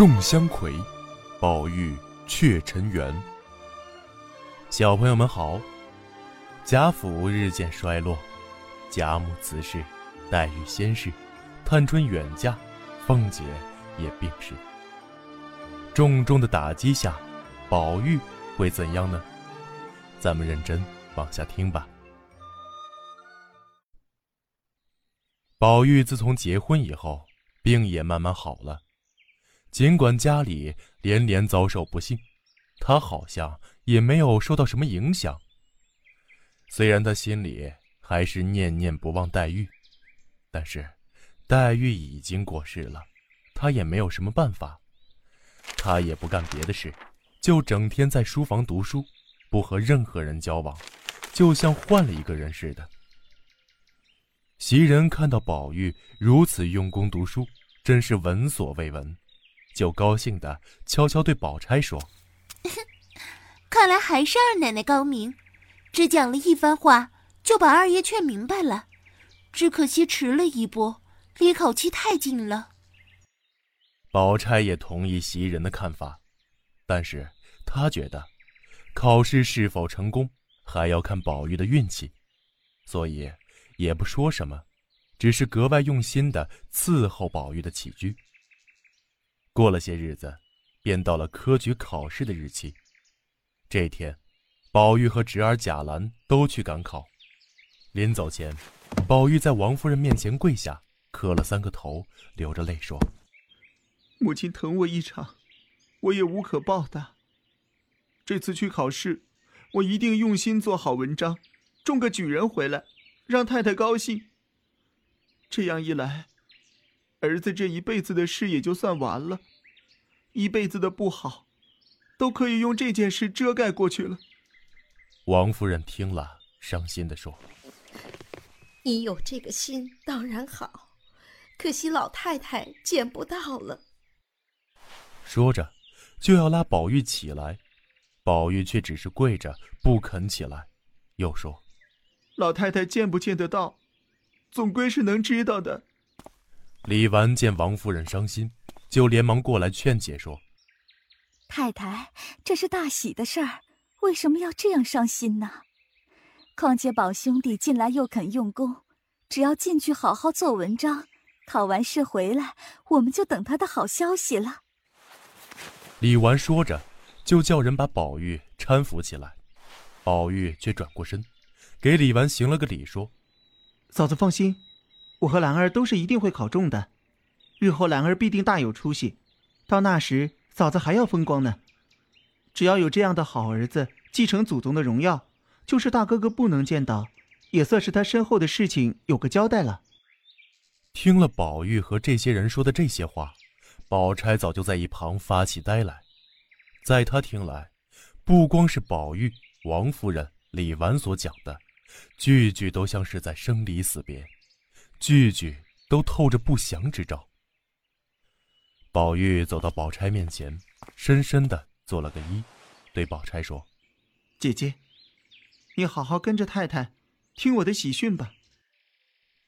众香魁，宝玉却尘缘。小朋友们好，贾府日渐衰落，贾母辞世，黛玉先逝，探春远嫁，凤姐也病逝。重重的打击下，宝玉会怎样呢？咱们认真往下听吧。宝玉自从结婚以后，病也慢慢好了。尽管家里连连遭受不幸，他好像也没有受到什么影响。虽然他心里还是念念不忘黛玉，但是黛玉已经过世了，他也没有什么办法。他也不干别的事，就整天在书房读书，不和任何人交往，就像换了一个人似的。袭人看到宝玉如此用功读书，真是闻所未闻，就高兴的悄悄对宝钗说：“ 看来还是二奶奶高明，只讲了一番话就把二爷劝明白了，只可惜迟了一步，离考期太近了。”宝钗也同意袭人的看法，但是她觉得，考试是否成功还要看宝玉的运气，所以。也不说什么，只是格外用心的伺候宝玉的起居。过了些日子，便到了科举考试的日期。这天，宝玉和侄儿贾兰都去赶考。临走前，宝玉在王夫人面前跪下，磕了三个头，流着泪说：“母亲疼我一场，我也无可报答。这次去考试，我一定用心做好文章，中个举人回来。”让太太高兴。这样一来，儿子这一辈子的事也就算完了，一辈子的不好，都可以用这件事遮盖过去了。王夫人听了，伤心地说：“你有这个心当然好，可惜老太太见不到了。”说着，就要拉宝玉起来，宝玉却只是跪着不肯起来，又说。老太太见不见得到，总归是能知道的。李纨见王夫人伤心，就连忙过来劝解说：“太太，这是大喜的事儿，为什么要这样伤心呢？况且宝兄弟近来又肯用功，只要进去好好做文章，考完试回来，我们就等他的好消息了。”李纨说着，就叫人把宝玉搀扶起来，宝玉却转过身。给李纨行了个礼，说：“嫂子放心，我和兰儿都是一定会考中的，日后兰儿必定大有出息，到那时嫂子还要风光呢。只要有这样的好儿子继承祖宗的荣耀，就是大哥哥不能见到，也算是他身后的事情有个交代了。”听了宝玉和这些人说的这些话，宝钗早就在一旁发起呆来。在他听来，不光是宝玉、王夫人、李纨所讲的。句句都像是在生离死别，句句都透着不祥之兆。宝玉走到宝钗面前，深深的做了个揖，对宝钗说：“姐姐，你好好跟着太太，听我的喜讯吧。”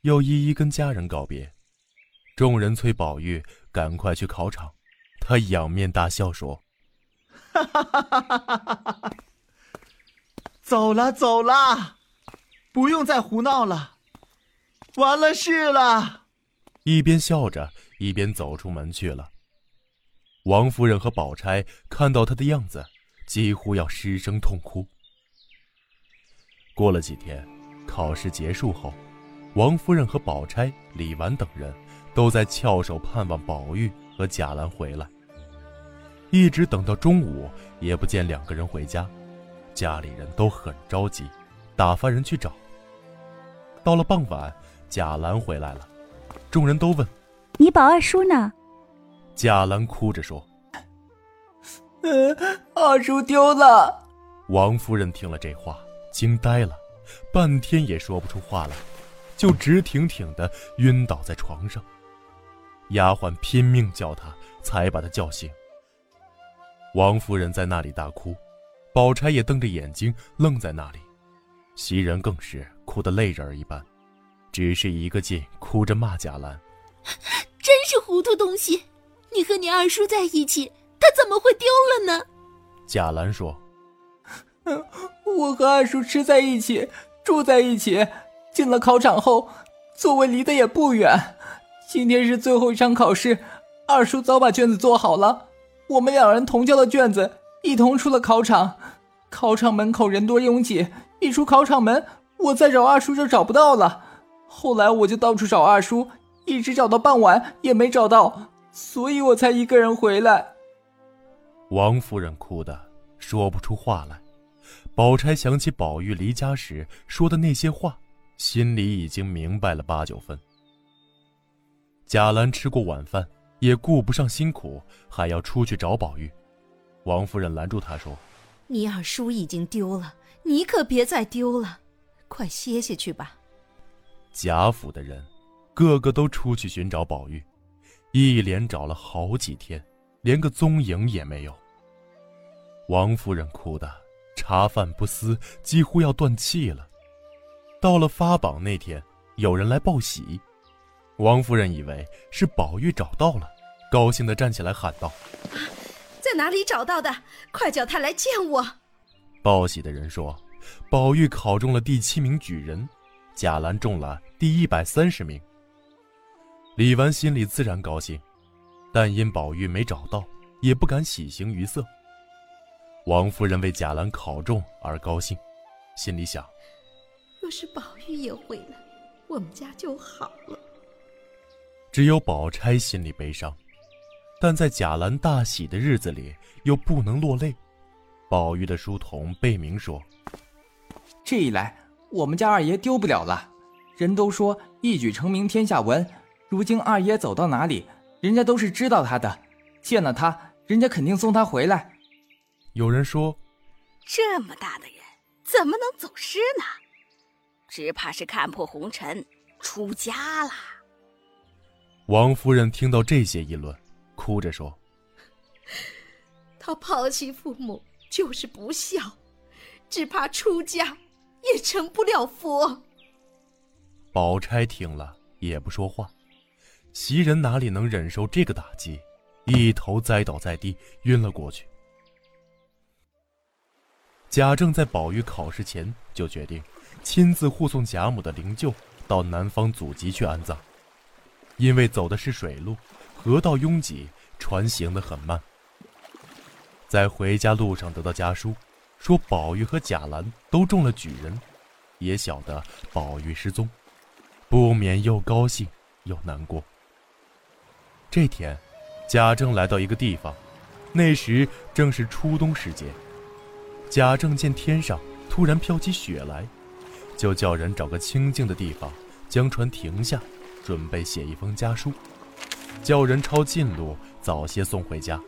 又一一跟家人告别。众人催宝玉赶快去考场，他仰面大笑说：“哈哈哈哈哈哈！走了，走了。”不用再胡闹了，完了事了。一边笑着，一边走出门去了。王夫人和宝钗看到他的样子，几乎要失声痛哭。过了几天，考试结束后，王夫人和宝钗、李纨等人都在翘首盼望宝玉和贾兰回来。一直等到中午，也不见两个人回家，家里人都很着急，打发人去找。到了傍晚，贾兰回来了，众人都问：“你宝二叔呢？”贾兰哭着说：“二叔丢了。”王夫人听了这话，惊呆了，半天也说不出话来，就直挺挺的晕倒在床上。丫鬟拼命叫他，才把他叫醒。王夫人在那里大哭，宝钗也瞪着眼睛愣在那里，袭人更是。哭得泪人儿一般，只是一个劲哭着骂贾兰：“真是糊涂东西，你和你二叔在一起，他怎么会丢了呢？贾兰说：“我和二叔吃在一起，住在一起。进了考场后，座位离得也不远。今天是最后一场考试，二叔早把卷子做好了，我们两人同交的卷子，一同出了考场。考场门口人多拥挤，一出考场门，我再找二叔就找不到了。后来我就到处找二叔，一直找到傍晚也没找到，所以我才一个人回来。”王夫人哭得说不出话来。宝钗想起宝玉离家时说的那些话，心里已经明白了八九分。贾兰吃过晚饭，也顾不上辛苦，还要出去找宝玉。王夫人拦住他说：“你二叔已经丢了，你可别再丢了，快歇歇去吧。”贾府的人，个个都出去寻找宝玉，一连找了好几天，连个踪影也没有。王夫人哭得茶饭不思，几乎要断气了。到了发榜那天，有人来报喜，王夫人以为是宝玉找到了，高兴地站起来喊道：“在哪里找到的？快叫他来见我！”报喜的人说：“宝玉考中了第七名举人，贾兰中了第一百三十名。”李纨心里自然高兴，但因宝玉没找到，也不敢喜形于色。王夫人为贾兰考中而高兴，心里想：若是宝玉也回来，我们家就好了。只有宝钗心里悲伤，但在贾兰大喜的日子里又不能落泪。宝玉的书童贝明说：“这一来，我们家二爷丢不了了。人都说一举成名天下闻，如今二爷走到哪里，人家都是知道他的，见了他，人家肯定送他回来。”有人说：“这么大的人怎么能走失呢？只怕是看破红尘，出家了。”王夫人听到这些议论，哭着说：“他抛弃父母就是不孝，只怕出家也成不了佛。”宝钗听了也不说话，袭人哪里能忍受这个打击，一头栽倒在地，晕了过去。贾政在宝玉考试前就决定，亲自护送贾母的灵柩到南方祖籍去安葬，因为走的是水路，河道拥挤，船行得很慢。在回家路上得到家书，说宝玉和贾兰都中了举人，也晓得宝玉失踪，不免又高兴又难过。这天，贾政来到一个地方，那时正是初冬时节。贾政见天上突然飘起雪来，就叫人找个清静的地方，将船停下，准备写一封家书，叫人抄近路，早些送回家。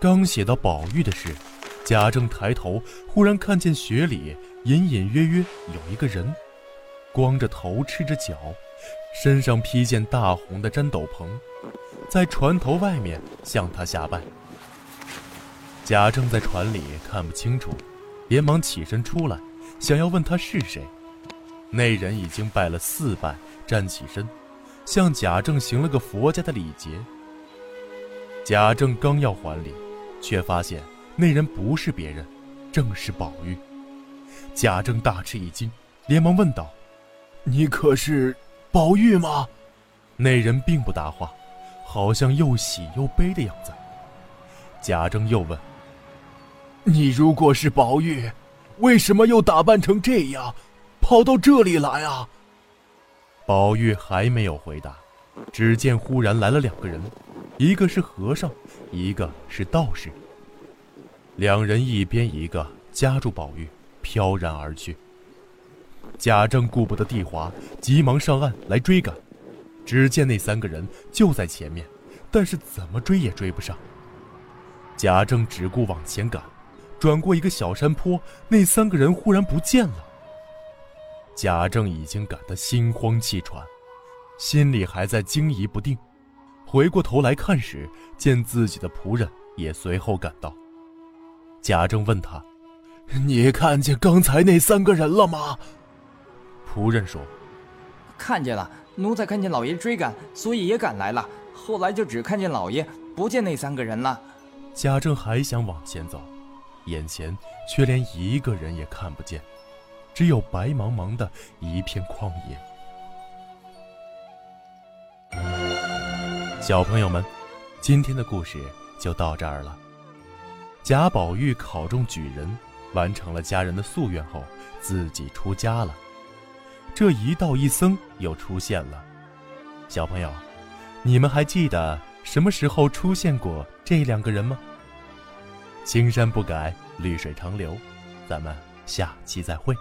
刚写到宝玉的事，贾政抬头，忽然看见雪里隐隐约约有一个人，光着头，赤着脚，身上披件大红的毡斗篷，在船头外面向他下拜。贾政在船里看不清楚，连忙起身出来，想要问他是谁。那人已经拜了四拜，站起身，向贾政行了个佛家的礼节。贾政刚要还礼，却发现那人不是别人，正是宝玉。贾政大吃一惊，连忙问道：“你可是宝玉吗？”那人并不答话，好像又喜又悲的样子。贾政又问。你如果是宝玉，为什么又打扮成这样，跑到这里来啊？宝玉还没有回答，只见忽然来了两个人，一个是和尚，一个是道士。两人一边一个夹住宝玉，飘然而去。贾政顾不得地滑，急忙上岸来追赶，只见那三个人就在前面，但是怎么追也追不上。贾政只顾往前赶。转过一个小山坡，那三个人忽然不见了。贾政已经赶得心慌气喘，心里还在惊疑不定。回过头来看时，见自己的仆人也随后赶到。贾政问他：“你看见刚才那三个人了吗？”仆人说：“看见了，奴才看见老爷追赶，所以也赶来了。后来就只看见老爷，不见那三个人了。贾政还想往前走，眼前却连一个人也看不见，只有白茫茫的一片旷野。小朋友们，今天的故事就到这儿了。贾宝玉考中举人，完成了家人的夙愿后，自己出家了。这一道一僧又出现了。小朋友，你们还记得什么时候出现过这两个人吗？青山不改，绿水长流。咱们下期再会。